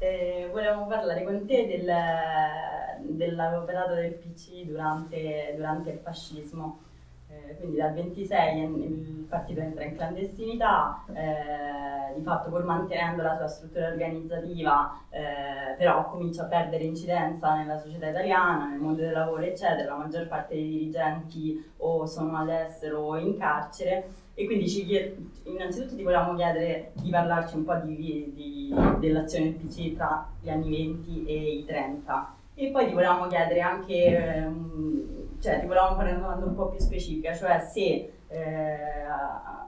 Eh, volevamo parlare con te del, dell'operato del PC durante, durante il fascismo. Eh, quindi dal 26 il partito entra in clandestinità, eh, di fatto pur mantenendo la sua struttura organizzativa, eh, però comincia a perdere incidenza nella società italiana, nel mondo del lavoro, eccetera. La maggior parte dei dirigenti o sono all'estero o in carcere e quindi ci chied- innanzitutto ti volevamo chiedere di parlarci un po' di, di, dell'azione del PC tra gli anni 20 e i 30 e poi ti volevamo chiedere anche... Ehm, cioè ti volevamo fare una domanda un po' più specifica, cioè se eh,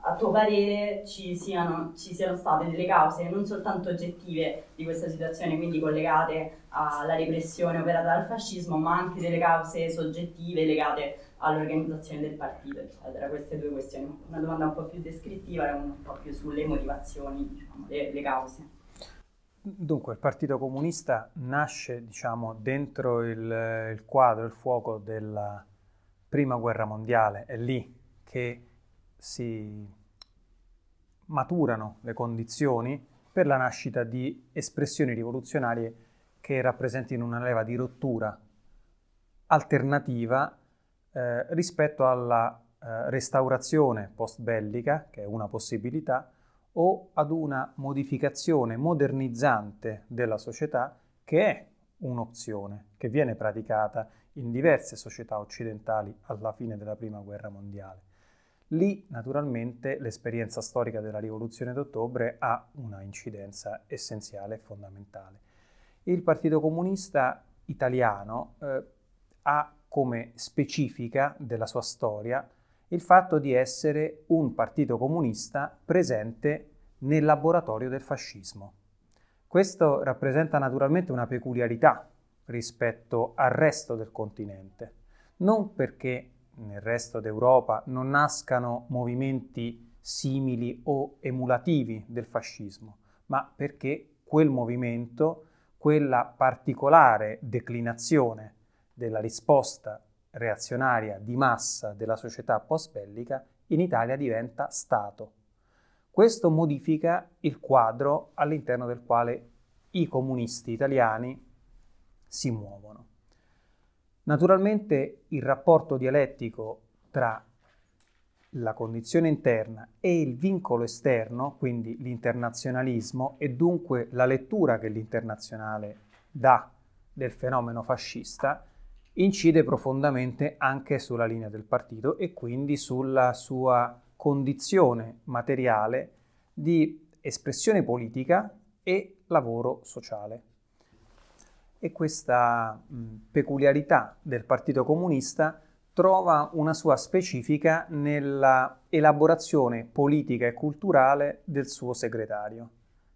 a, tuo parere ci siano, ci siano, state delle cause non soltanto oggettive di questa situazione, quindi collegate alla repressione operata dal fascismo, ma anche delle cause soggettive legate all'organizzazione del partito, eccetera. Queste due questioni, una domanda un po' più descrittiva e un po' più sulle motivazioni, diciamo, le, le cause. Dunque, il Partito Comunista nasce, diciamo, dentro il, il, quadro, il fuoco della Prima Guerra Mondiale. È lì che si maturano le condizioni per la nascita di espressioni rivoluzionarie che rappresentino una leva di rottura alternativa eh, rispetto alla eh, restaurazione post-bellica, che è una possibilità, o ad una modificazione modernizzante della società che è un'opzione che viene praticata in diverse società occidentali alla fine della Prima Guerra Mondiale. Lì naturalmente l'esperienza storica della Rivoluzione d'ottobre ha una incidenza essenziale e fondamentale. Il Partito Comunista Italiano eh, ha come specifica della sua storia il fatto di essere un partito comunista presente nel laboratorio del fascismo. Questo rappresenta naturalmente una peculiarità rispetto al resto del continente, non perché nel resto d'Europa non nascano movimenti simili o emulativi del fascismo, ma perché quel movimento, quella particolare declinazione della risposta reazionaria di massa della società post-bellica in Italia diventa Stato. Questo modifica il quadro all'interno del quale i comunisti italiani si muovono. Naturalmente il rapporto dialettico tra la condizione interna e il vincolo esterno, quindi l'internazionalismo e dunque la lettura che l'internazionale dà del fenomeno fascista, incide profondamente anche sulla linea del partito e quindi sulla sua condizione materiale di espressione politica e lavoro sociale. E questa mh, peculiarità del Partito Comunista trova una sua specifica nella elaborazione politica e culturale del suo segretario,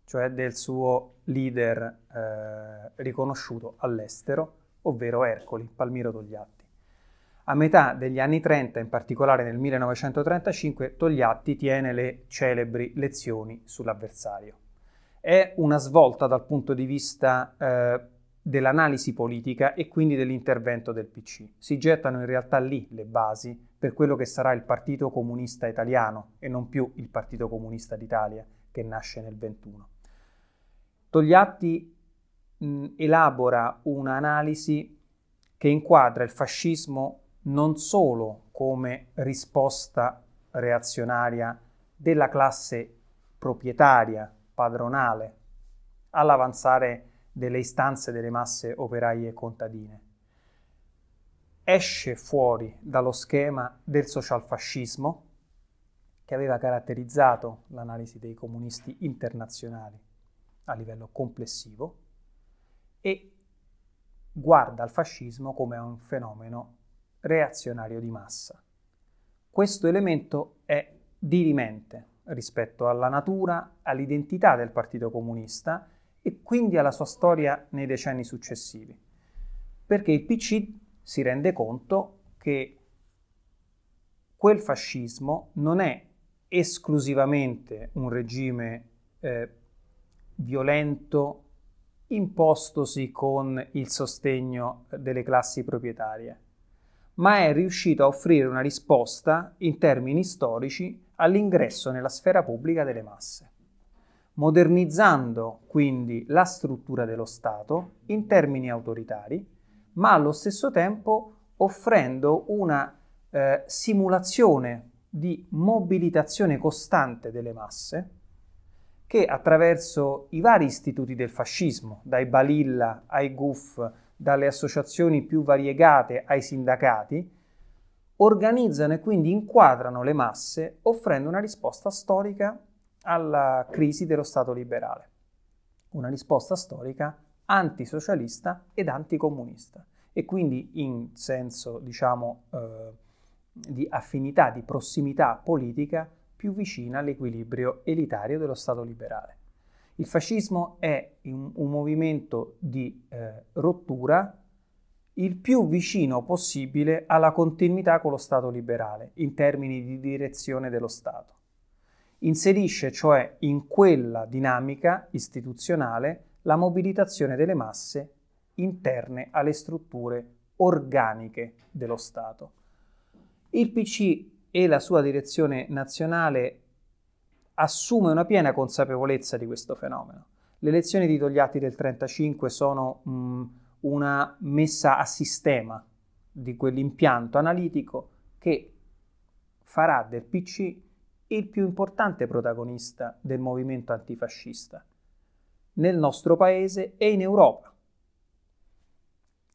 cioè del suo leader eh, riconosciuto all'estero, ovvero Ercoli, Palmiro Togliatti. A metà degli anni 30, in particolare nel 1935, Togliatti tiene le celebri lezioni sull'avversario. È una svolta dal punto di vista eh, dell'analisi politica e quindi dell'intervento del PC. Si gettano in realtà lì le basi per quello che sarà il Partito Comunista Italiano e non più il Partito Comunista d'Italia che nasce nel 21. Togliatti mh, elabora un'analisi che inquadra il fascismo non solo come risposta reazionaria della classe proprietaria, padronale, all'avanzare delle istanze delle masse operaie e contadine. Esce fuori dallo schema del socialfascismo che aveva caratterizzato l'analisi dei comunisti internazionali a livello complessivo e guarda al fascismo come un fenomeno reazionario di massa. Questo elemento è dirimente rispetto alla natura, all'identità del Partito Comunista e quindi alla sua storia nei decenni successivi, perché il PC si rende conto che quel fascismo non è esclusivamente un regime eh, violento impostosi con il sostegno delle classi proprietarie, ma è riuscito a offrire una risposta in termini storici all'ingresso nella sfera pubblica delle masse. modernizzando quindi la struttura dello Stato in termini autoritari, ma allo stesso tempo offrendo una eh, simulazione di mobilitazione costante delle masse che attraverso i vari istituti del fascismo, dai Balilla ai GUF, dalle associazioni più variegate ai sindacati, organizzano e quindi inquadrano le masse offrendo una risposta storica alla crisi dello Stato liberale, una risposta storica antisocialista ed anticomunista. E quindi in senso diciamo eh, di affinità, di prossimità politica più vicina all'equilibrio elitario dello Stato liberale. Il fascismo è un, un movimento di eh, rottura il più vicino possibile alla continuità con lo Stato liberale in termini di direzione dello Stato. Inserisce cioè in quella dinamica istituzionale la mobilitazione delle masse interne alle strutture organiche dello Stato. Il PC e la sua direzione nazionale assume una piena consapevolezza di questo fenomeno. Le elezioni di Togliatti del 1935 sono mh, una messa a sistema di quell'impianto analitico che farà del PC il più importante protagonista del movimento antifascista nel nostro paese e in Europa,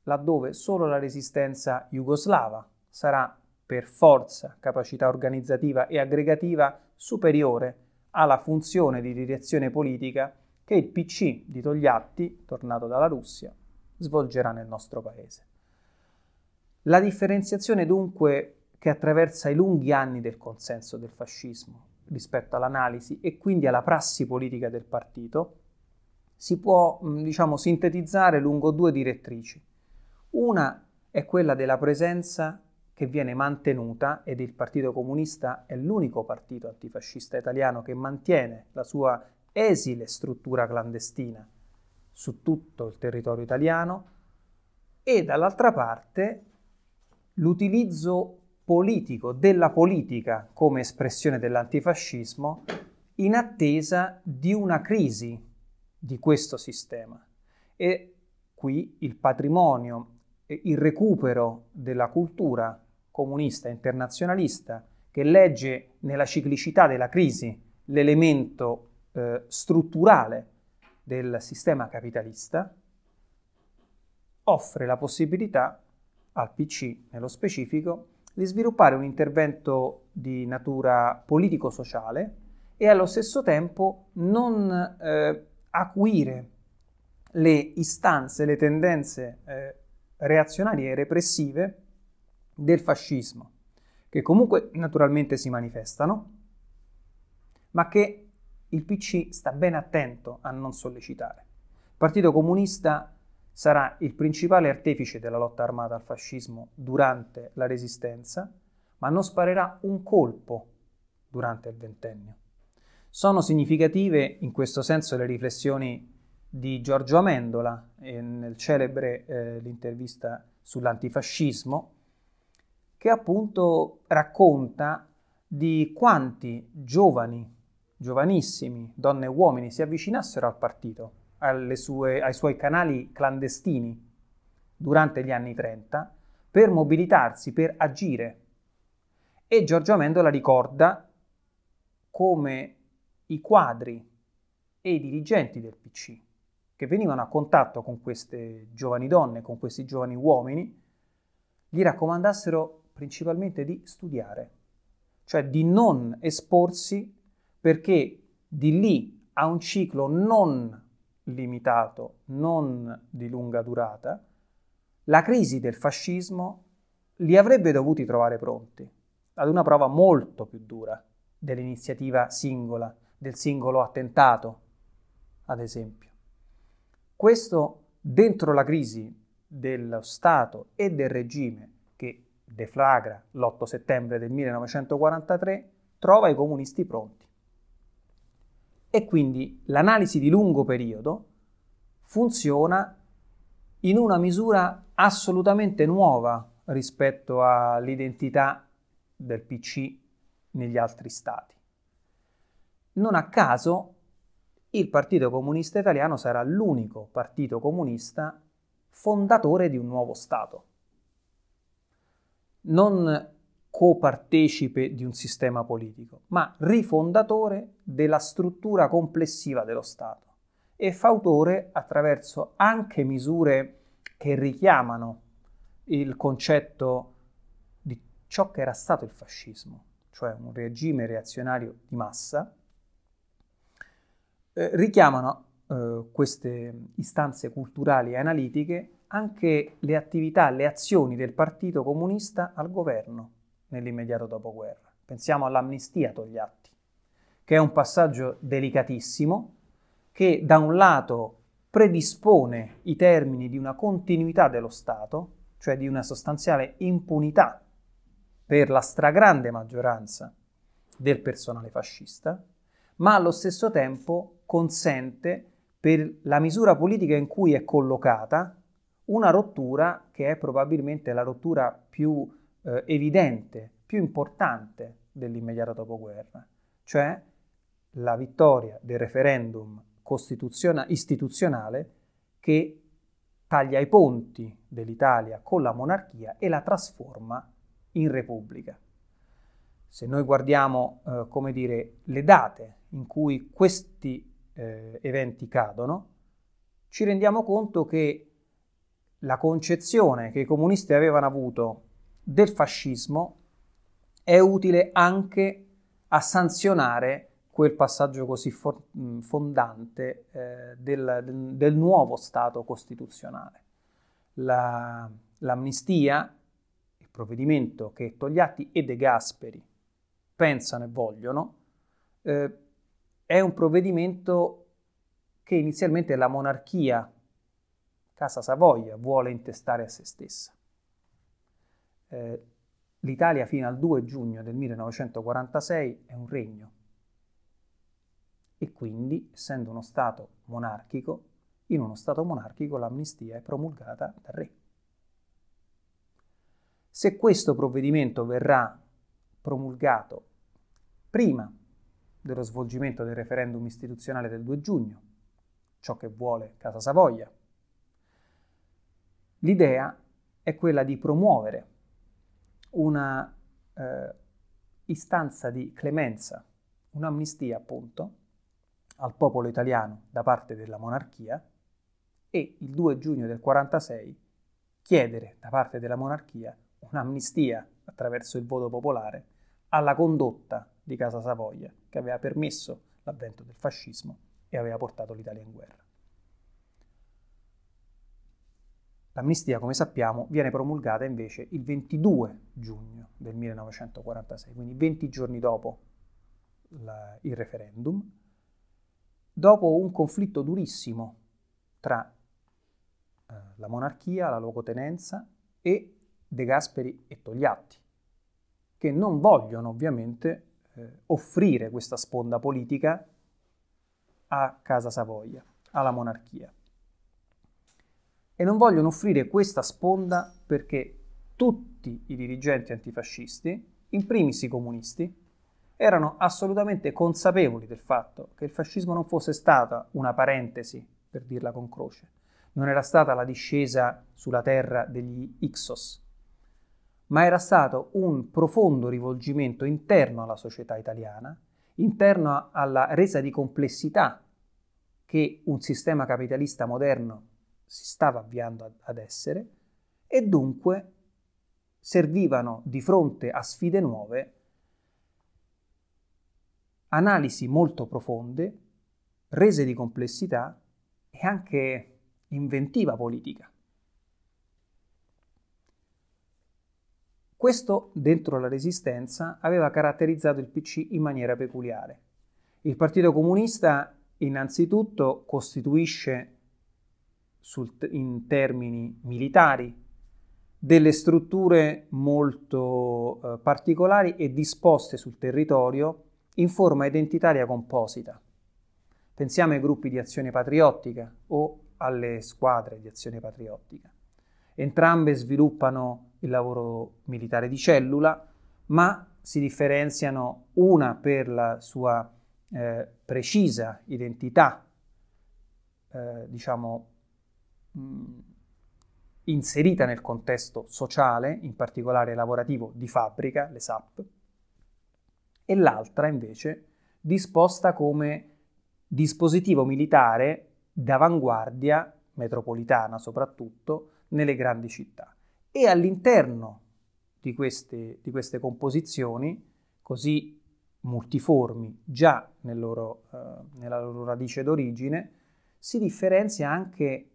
laddove solo la resistenza jugoslava sarà per forza, capacità organizzativa e aggregativa superiore alla funzione di direzione politica che il PC di Togliatti, tornato dalla Russia, svolgerà nel nostro paese. La differenziazione dunque che attraversa i lunghi anni del consenso del fascismo rispetto all'analisi e quindi alla prassi politica del partito si può diciamo sintetizzare lungo due direttrici. Una è quella della presenza che viene mantenuta ed il Partito Comunista è l'unico partito antifascista italiano che mantiene la sua esile struttura clandestina su tutto il territorio italiano e dall'altra parte l'utilizzo politico della politica come espressione dell'antifascismo in attesa di una crisi di questo sistema. E qui il patrimonio, il recupero della cultura comunista internazionalista che legge nella ciclicità della crisi l'elemento eh, strutturale del sistema capitalista, offre la possibilità al PC nello specifico di sviluppare un intervento di natura politico-sociale e allo stesso tempo non eh, acuire le istanze, le tendenze eh, reazionarie e repressive del fascismo, che comunque naturalmente si manifestano, ma che il PC sta ben attento a non sollecitare. Il Partito Comunista sarà il principale artefice della lotta armata al fascismo durante la Resistenza, ma non sparerà un colpo durante il ventennio. Sono significative in questo senso le riflessioni di Giorgio Amendola nel celebre eh, l'intervista sull'antifascismo, che appunto racconta di quanti giovani, giovanissimi, donne e uomini si avvicinassero al partito, sue, ai suoi canali clandestini durante gli anni 30 per mobilitarsi, per agire. E Giorgio Amendola ricorda come i quadri e i dirigenti del PC che venivano a contatto con queste giovani donne, con questi giovani uomini, gli raccomandassero principalmente di studiare, cioè di non esporsi perché di lì a un ciclo non limitato, non di lunga durata, la crisi del fascismo li avrebbe dovuti trovare pronti ad una prova molto più dura dell'iniziativa singola, del singolo attentato, ad esempio. Questo dentro la crisi dello Stato e del regime deflagra l'8 settembre del 1943, trova i comunisti pronti. E quindi l'analisi di lungo periodo funziona in una misura assolutamente nuova rispetto all'identità del PC negli altri stati. Non a caso il Partito Comunista Italiano sarà l'unico partito comunista fondatore di un nuovo Stato, non copartecipe di un sistema politico, ma rifondatore della struttura complessiva dello Stato e fautore attraverso anche misure che richiamano il concetto di ciò che era stato il fascismo, cioè un regime reazionario di massa, eh, richiamano eh, queste istanze culturali e analitiche anche le attività, le azioni del Partito Comunista al governo nell'immediato dopoguerra. Pensiamo all'amnistia Togliatti, che è un passaggio delicatissimo che da un lato predispone i termini di una continuità dello Stato, cioè di una sostanziale impunità per la stragrande maggioranza del personale fascista, ma allo stesso tempo consente per la misura politica in cui è collocata una rottura che è probabilmente la rottura più eh, evidente, più importante dell'immediato dopoguerra, cioè la vittoria del referendum istituzionale che taglia i ponti dell'Italia con la monarchia e la trasforma in repubblica. Se noi guardiamo, eh, come dire, le date in cui questi eh, eventi cadono, ci rendiamo conto che la concezione che i comunisti avevano avuto del fascismo è utile anche a sanzionare quel passaggio così for- fondante eh, del, del, del, nuovo Stato costituzionale. La, l'amnistia, il provvedimento che Togliatti e De Gasperi pensano e vogliono, eh, è un provvedimento che inizialmente la monarchia, Casa Savoia, vuole intestare a se stessa. Eh, L'Italia fino al 2 giugno del 1946 è un regno e quindi, essendo uno Stato monarchico, in uno Stato monarchico l'amnistia è promulgata dal re. Se questo provvedimento verrà promulgato prima dello svolgimento del referendum istituzionale del 2 giugno, ciò che vuole Casa Savoia, l'idea è quella di promuovere una eh, istanza di clemenza, un'amnistia appunto, al popolo italiano da parte della monarchia e il 2 giugno del 46 chiedere da parte della monarchia un'amnistia attraverso il voto popolare alla condotta di Casa Savoia che aveva permesso l'avvento del fascismo e aveva portato l'Italia in guerra. L'amnistia, come sappiamo, viene promulgata invece il 22 giugno del 1946, quindi 20 giorni dopo il referendum, dopo un conflitto durissimo tra eh, la monarchia, la locotenenza e De Gasperi e Togliatti, che non vogliono ovviamente eh, offrire questa sponda politica a Casa Savoia, alla monarchia. E non vogliono offrire questa sponda perché tutti i dirigenti antifascisti, in primis i comunisti, erano assolutamente consapevoli del fatto che il fascismo non fosse stata una parentesi, per dirla con croce, non era stata la discesa sulla terra degli Ixos, ma era stato un profondo rivolgimento interno alla società italiana, interno alla resa di complessità che un sistema capitalista moderno si stava avviando ad essere e dunque servivano di fronte a sfide nuove analisi molto profonde, rese di complessità e anche inventiva politica. Questo dentro la resistenza aveva caratterizzato il PC in maniera peculiare. Il Partito Comunista innanzitutto costituisce sul, in termini militari delle strutture molto eh, particolari e disposte sul territorio in forma identitaria composita. Pensiamo ai gruppi di azione patriottica o alle squadre di azione patriottica. Entrambe sviluppano il lavoro militare di cellula, ma si differenziano una per la sua eh, precisa identità, eh, diciamo, inserita nel contesto sociale, in particolare lavorativo di fabbrica, le SAP, e l'altra invece disposta come dispositivo militare d'avanguardia metropolitana soprattutto nelle grandi città. E all'interno di queste, di queste composizioni, così multiformi già nel loro, eh, nella loro radice d'origine, si differenzia anche,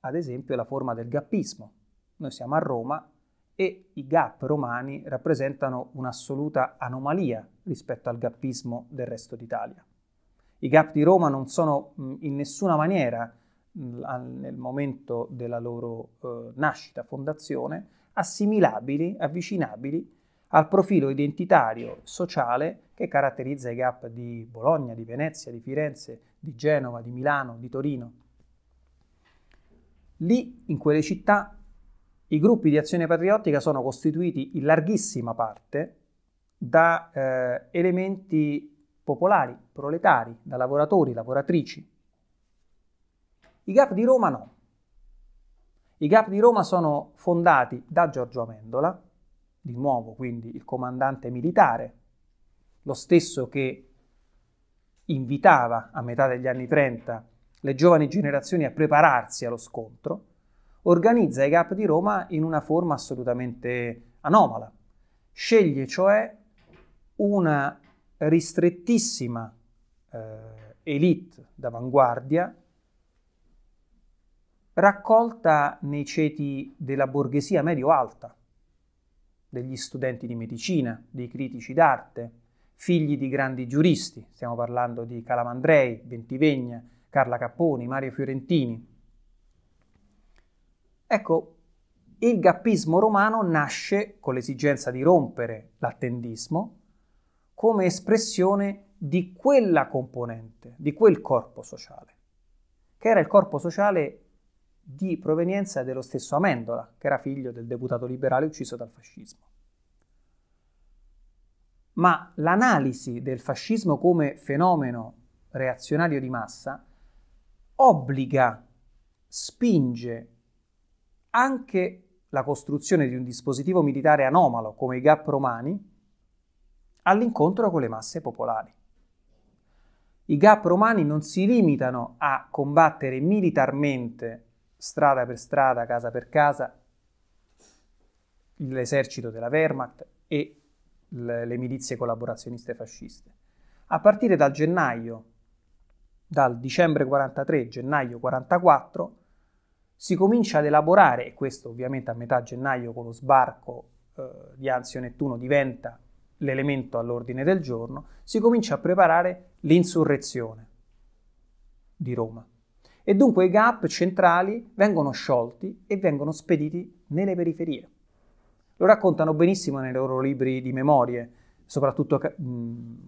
ad esempio, la forma del gappismo. Noi siamo a Roma e i gap romani rappresentano un'assoluta anomalia rispetto al gappismo del resto d'Italia. I gap di Roma non sono in nessuna maniera nel momento della loro eh, nascita, fondazione, assimilabili, avvicinabili al profilo identitario sociale che caratterizza i gap di Bologna, di Venezia, di Firenze, di Genova, di Milano, di Torino. Lì, in quelle città, i gruppi di azione patriottica sono costituiti in larghissima parte da eh, elementi popolari, proletari, da lavoratori, lavoratrici. I GAP di Roma no. I GAP di Roma sono fondati da Giorgio Amendola, di nuovo quindi il comandante militare, lo stesso che invitava a metà degli anni 30 le giovani generazioni a prepararsi allo scontro, organizza i GAP di Roma in una forma assolutamente anomala. Sceglie cioè una ristrettissima eh, elite d'avanguardia raccolta nei ceti della borghesia medio-alta, degli studenti di medicina, dei critici d'arte, figli di grandi giuristi, stiamo parlando di Calamandrei, Bentivegna, Carla Capponi, Mario Fiorentini. Ecco, il gappismo romano nasce con l'esigenza di rompere l'attendismo come espressione di quella componente, di quel corpo sociale, che era il corpo sociale di provenienza dello stesso Amendola, che era figlio del deputato liberale ucciso dal fascismo. Ma l'analisi del fascismo come fenomeno reazionario di massa obbliga, spinge anche la costruzione di un dispositivo militare anomalo come i GAP romani all'incontro con le masse popolari. I GAP romani non si limitano a combattere militarmente strada per strada, casa per casa, l'esercito della Wehrmacht e le milizie collaborazioniste fasciste. A partire dal gennaio, dal dicembre 43, gennaio 44, si comincia ad elaborare, e questo ovviamente a metà gennaio con lo sbarco eh, di Anzio Nettuno diventa l'elemento all'ordine del giorno, si comincia a preparare l'insurrezione di Roma. E dunque i gap centrali vengono sciolti e vengono spediti nelle periferie. Lo raccontano benissimo nei loro libri di memorie, soprattutto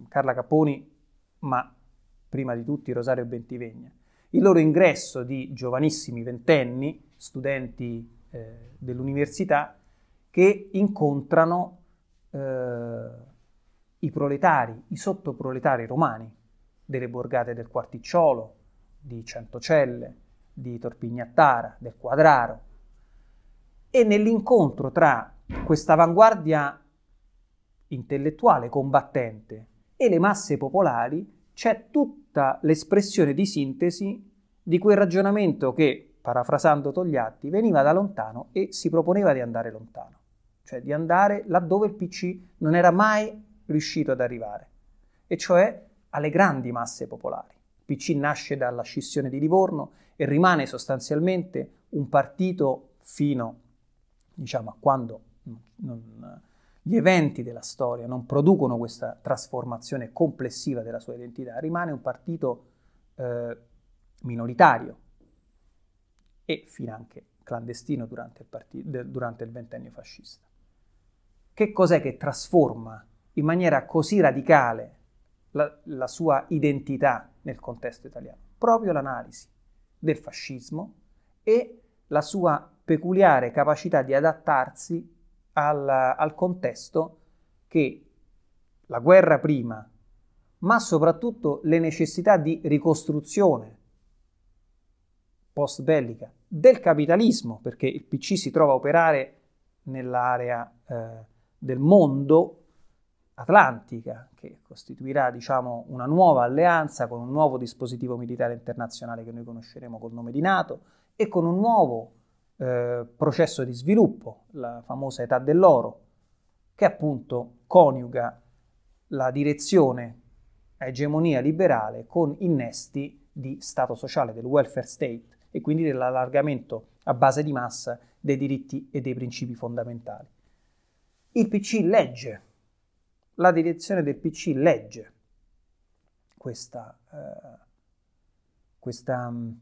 Carla Caponi, ma prima di tutti Rosario Bentivegna. Il loro ingresso di giovanissimi ventenni, studenti eh, dell'università, che incontrano eh, i proletari, i sottoproletari romani delle borgate del Quarticciolo, di Centocelle, di Torpignattara, del Quadraro. E nell'incontro tra questa avanguardia intellettuale combattente e le masse popolari c'è tutta l'espressione di sintesi di quel ragionamento che, parafrasando Togliatti, veniva da lontano e si proponeva di andare lontano, cioè di andare laddove il PC non era mai riuscito ad arrivare, e cioè alle grandi masse popolari. Il PC nasce dalla scissione di Livorno e rimane sostanzialmente un partito fino diciamo, a quando non, gli eventi della storia non producono questa trasformazione complessiva della sua identità, rimane un partito eh, minoritario e finanche clandestino durante il, partito, de, durante il ventennio fascista. Che cos'è che trasforma in maniera così radicale la, la sua identità nel contesto italiano? Proprio l'analisi del fascismo e la sua peculiare capacità di adattarsi al, al contesto che la guerra prima, ma soprattutto le necessità di ricostruzione post bellica del capitalismo, perché il PC si trova a operare nell'area eh, del mondo atlantica, che costituirà diciamo, una nuova alleanza con un nuovo dispositivo militare internazionale che noi conosceremo col nome di NATO e con un nuovo eh, processo di sviluppo, la famosa età dell'oro, che appunto coniuga la direzione egemonia liberale con innesti di Stato sociale, del welfare state e quindi dell'allargamento a base di massa dei diritti e dei principi fondamentali. Il PC legge, la direzione del PC legge questa, eh, questa um,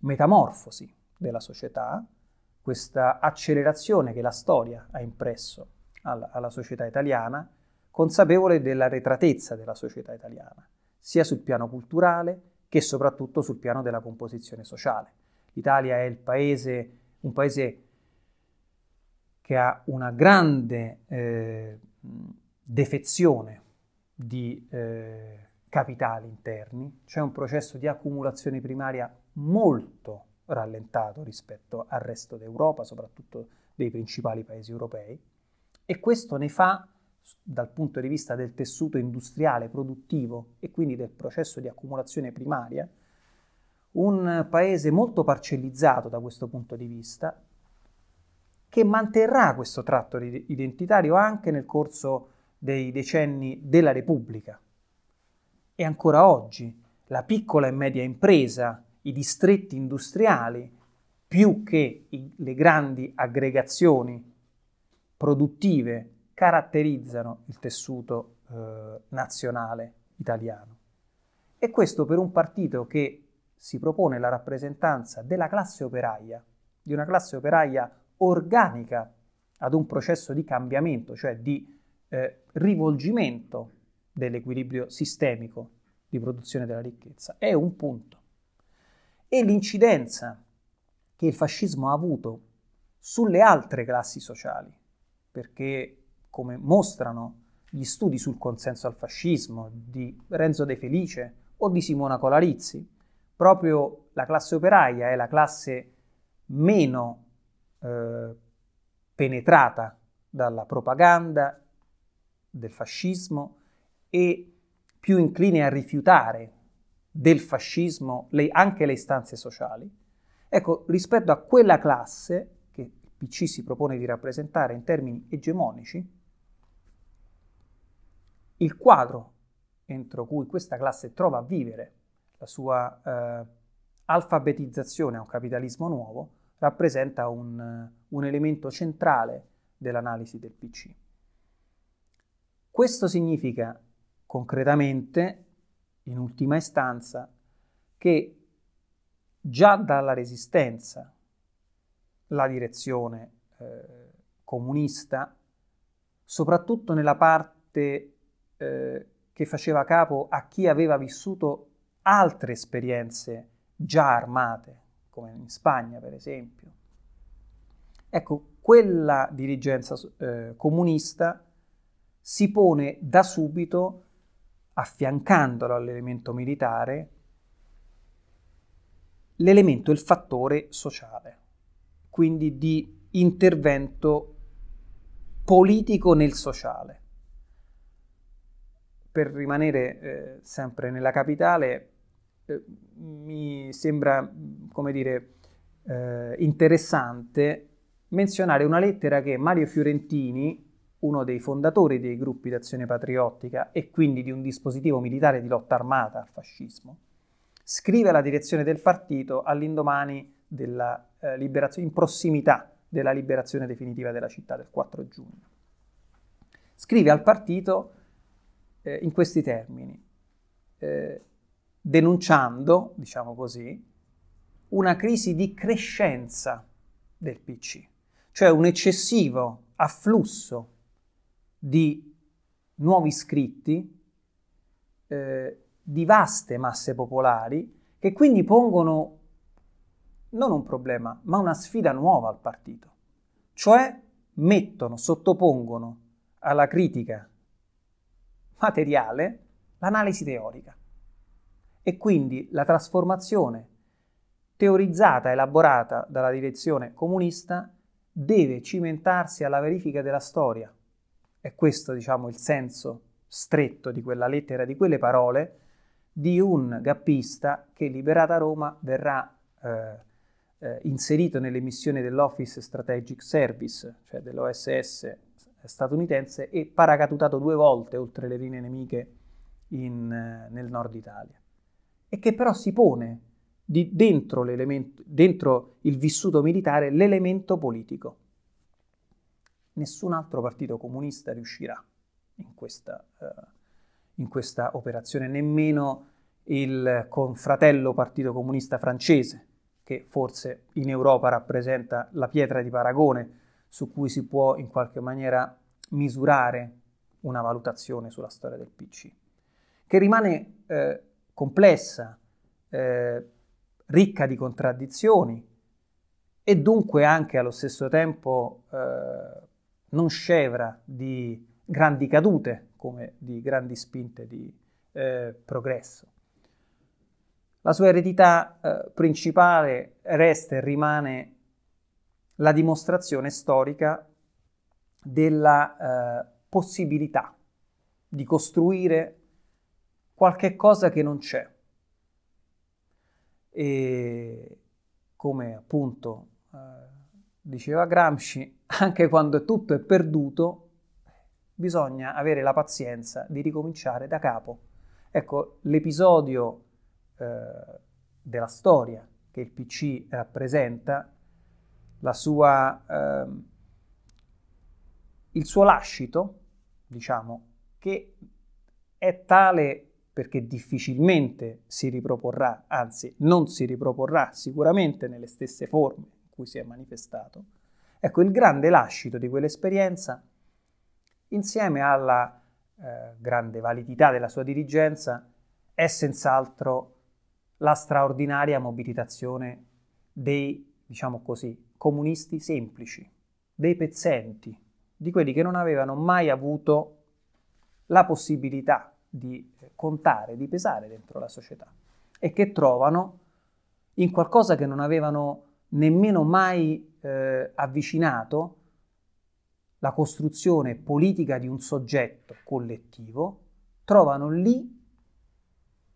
metamorfosi della società, questa accelerazione che la storia ha impresso alla, alla società italiana, consapevole dell'arretratezza della società italiana, sia sul piano culturale che soprattutto sul piano della composizione sociale. L'Italia è paese, un paese che ha una grande eh, defezione di eh, capitali interni, c'è un processo di accumulazione primaria molto rallentato rispetto al resto d'Europa, soprattutto dei principali paesi europei, e questo ne fa, dal punto di vista del tessuto industriale, produttivo e quindi del processo di accumulazione primaria, un paese molto parcellizzato da questo punto di vista, che manterrà questo tratto identitario anche nel corso dei decenni della Repubblica. E ancora oggi la piccola e media impresa, i distretti industriali, più che le grandi aggregazioni produttive, caratterizzano il tessuto eh, nazionale italiano. E questo per un partito che si propone la rappresentanza della classe operaia, di una classe operaia organica ad un processo di cambiamento, cioè di eh, rivolgimento dell'equilibrio sistemico di produzione della ricchezza, è un punto. E l'incidenza che il fascismo ha avuto sulle altre classi sociali, perché come mostrano gli studi sul consenso al fascismo di Renzo De Felice o di Simona Colarizzi, proprio la classe operaia è la classe meno eh, penetrata dalla propaganda del fascismo e più incline a rifiutare del fascismo le, anche le istanze sociali. Ecco, rispetto a quella classe che il PC si propone di rappresentare in termini egemonici, il quadro entro cui questa classe trova a vivere la sua eh, alfabetizzazione a un capitalismo nuovo rappresenta un, un elemento centrale dell'analisi del PC. Questo significa concretamente, in ultima istanza, che già dalla resistenza la direzione eh, comunista, soprattutto nella parte eh, che faceva capo a chi aveva vissuto altre esperienze già armate, come in Spagna per esempio. Ecco, quella dirigenza eh, comunista si pone da subito, affiancandolo all'elemento militare, l'elemento, il fattore sociale, quindi di intervento politico nel sociale. Per rimanere eh, sempre nella capitale, eh, mi sembra, come dire, eh, interessante menzionare una lettera che Mario Fiorentini, uno dei fondatori dei gruppi d'azione patriottica e quindi di un dispositivo militare di lotta armata al fascismo, scrive alla direzione del partito all'indomani della eh, liberazione, in prossimità della liberazione definitiva della città del 4 giugno. Scrive al partito eh, in questi termini. Eh, denunciando, diciamo così, una crisi di crescenza del PC, cioè un eccessivo afflusso di nuovi iscritti, eh, di vaste masse popolari, che quindi pongono non un problema, ma una sfida nuova al partito, cioè mettono, sottopongono alla critica materiale l'analisi teorica. E quindi la trasformazione teorizzata, elaborata dalla direzione comunista, deve cimentarsi alla verifica della storia. È questo, diciamo, il senso stretto di quella lettera, di quelle parole, di un gappista che, liberata Roma, verrà eh, eh, inserito nelle missioni dell'Office Strategic Service, cioè dell'OSS statunitense, e paracadutato due volte oltre le linee nemiche in, eh, nel nord Italia. E che però si pone di, dentro, dentro il vissuto militare l'elemento politico. Nessun altro partito comunista riuscirà in questa, uh, in questa operazione, nemmeno il confratello partito comunista francese, che forse in Europa rappresenta la pietra di paragone su cui si può in qualche maniera misurare una valutazione sulla storia del PC, che rimane eh, complessa, eh, ricca di contraddizioni e dunque anche allo stesso tempo eh, non scevra di grandi cadute come di grandi spinte di eh, progresso. La sua eredità eh, principale resta e rimane la dimostrazione storica della eh, possibilità di costruire qualche cosa che non c'è, e come appunto eh, diceva Gramsci, anche quando tutto è perduto, bisogna avere la pazienza di ricominciare da capo. Ecco, l'episodio eh, della storia che il PC rappresenta, sua, eh, il suo lascito, diciamo, che è tale perché difficilmente si riproporrà, anzi non si riproporrà sicuramente nelle stesse forme cui si è manifestato. Ecco, il grande lascito di quell'esperienza, insieme alla eh, grande validità della sua dirigenza, è senz'altro la straordinaria mobilitazione dei, diciamo così, comunisti semplici, dei pezzenti, di quelli che non avevano mai avuto la possibilità di contare, di pesare dentro la società e che trovano in qualcosa che non avevano nemmeno mai eh, avvicinato la costruzione politica di un soggetto collettivo, trovano lì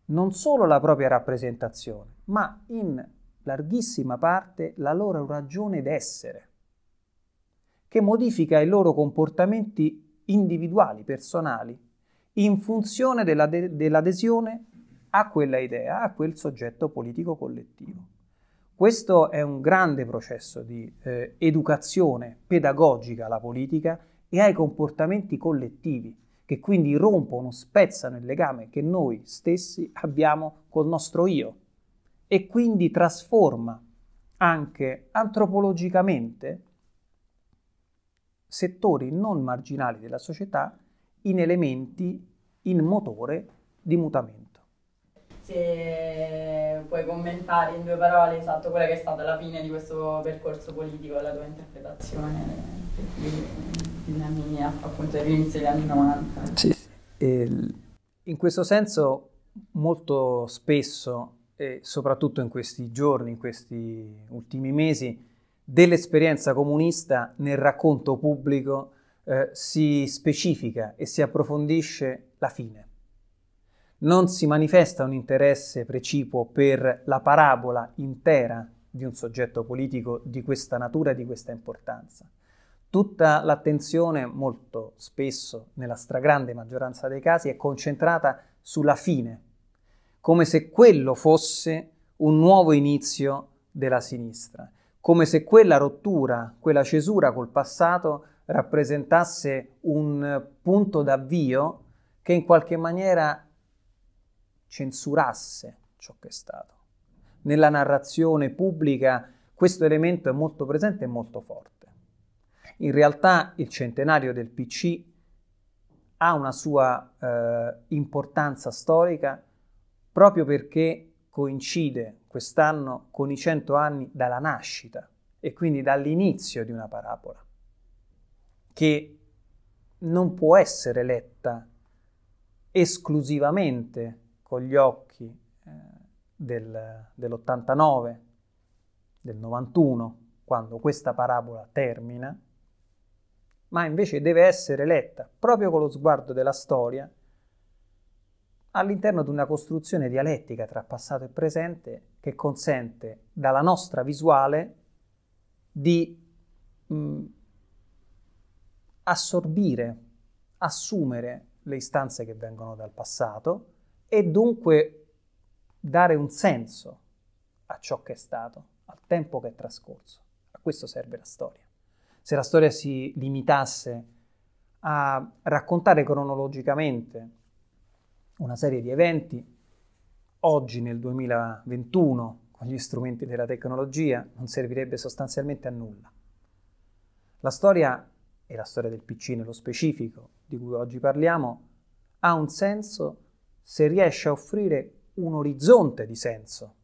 non solo la propria rappresentazione, ma in larghissima parte la loro ragione d'essere, che modifica i loro comportamenti individuali, personali, in funzione della de- dell'adesione a quella idea, a quel soggetto politico collettivo. Questo è un grande processo di eh, educazione pedagogica alla politica e ai comportamenti collettivi, che quindi rompono, spezzano il legame che noi stessi abbiamo col nostro io e quindi trasforma anche antropologicamente settori non marginali della società in elementi, in motore di mutamento. Se puoi commentare in due parole esatto quella che è stata la fine di questo percorso politico, la tua interpretazione degli anni, appunto dell'inizio degli anni 90. Sì, sì. in questo senso molto spesso e soprattutto in questi giorni, in questi ultimi mesi, dell'esperienza comunista nel racconto pubblico eh, si specifica e si approfondisce la fine. Non si manifesta un interesse precipuo per la parabola intera di un soggetto politico di questa natura e di questa importanza. Tutta l'attenzione, molto spesso, nella stragrande maggioranza dei casi, è concentrata sulla fine, come se quello fosse un nuovo inizio della sinistra, come se quella rottura, quella cesura col passato rappresentasse un punto d'avvio che in qualche maniera censurasse ciò che è stato. Nella narrazione pubblica questo elemento è molto presente e molto forte. In realtà il centenario del PC ha una sua eh, importanza storica proprio perché coincide quest'anno con i cento anni dalla nascita e quindi dall'inizio di una parabola che non può essere letta esclusivamente con gli occhi eh, del, dell'89, del 91, quando questa parabola termina, ma invece deve essere letta proprio con lo sguardo della storia all'interno di una costruzione dialettica tra passato e presente che consente dalla nostra visuale di mh, assorbire, assumere le istanze che vengono dal passato e dunque dare un senso a ciò che è stato, al tempo che è trascorso. A questo serve la storia. Se la storia si limitasse a raccontare cronologicamente una serie di eventi, oggi nel 2021, con gli strumenti della tecnologia, non servirebbe sostanzialmente a nulla. La storia, e la storia del PC nello specifico, di cui oggi parliamo, ha un senso se riesce a offrire un orizzonte di senso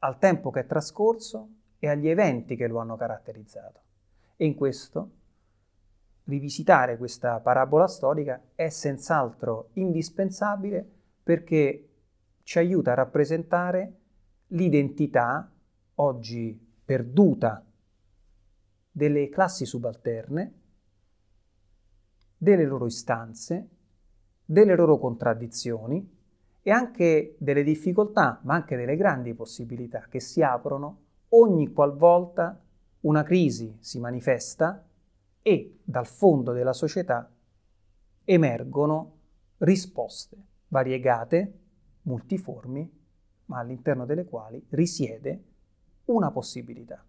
al tempo che è trascorso e agli eventi che lo hanno caratterizzato. E in questo rivisitare questa parabola storica è senz'altro indispensabile perché ci aiuta a rappresentare l'identità oggi perduta delle classi subalterne, delle loro istanze, delle loro contraddizioni e anche delle difficoltà, ma anche delle grandi possibilità che si aprono ogni qualvolta una crisi si manifesta e dal fondo della società emergono risposte variegate, multiformi, ma all'interno delle quali risiede una possibilità.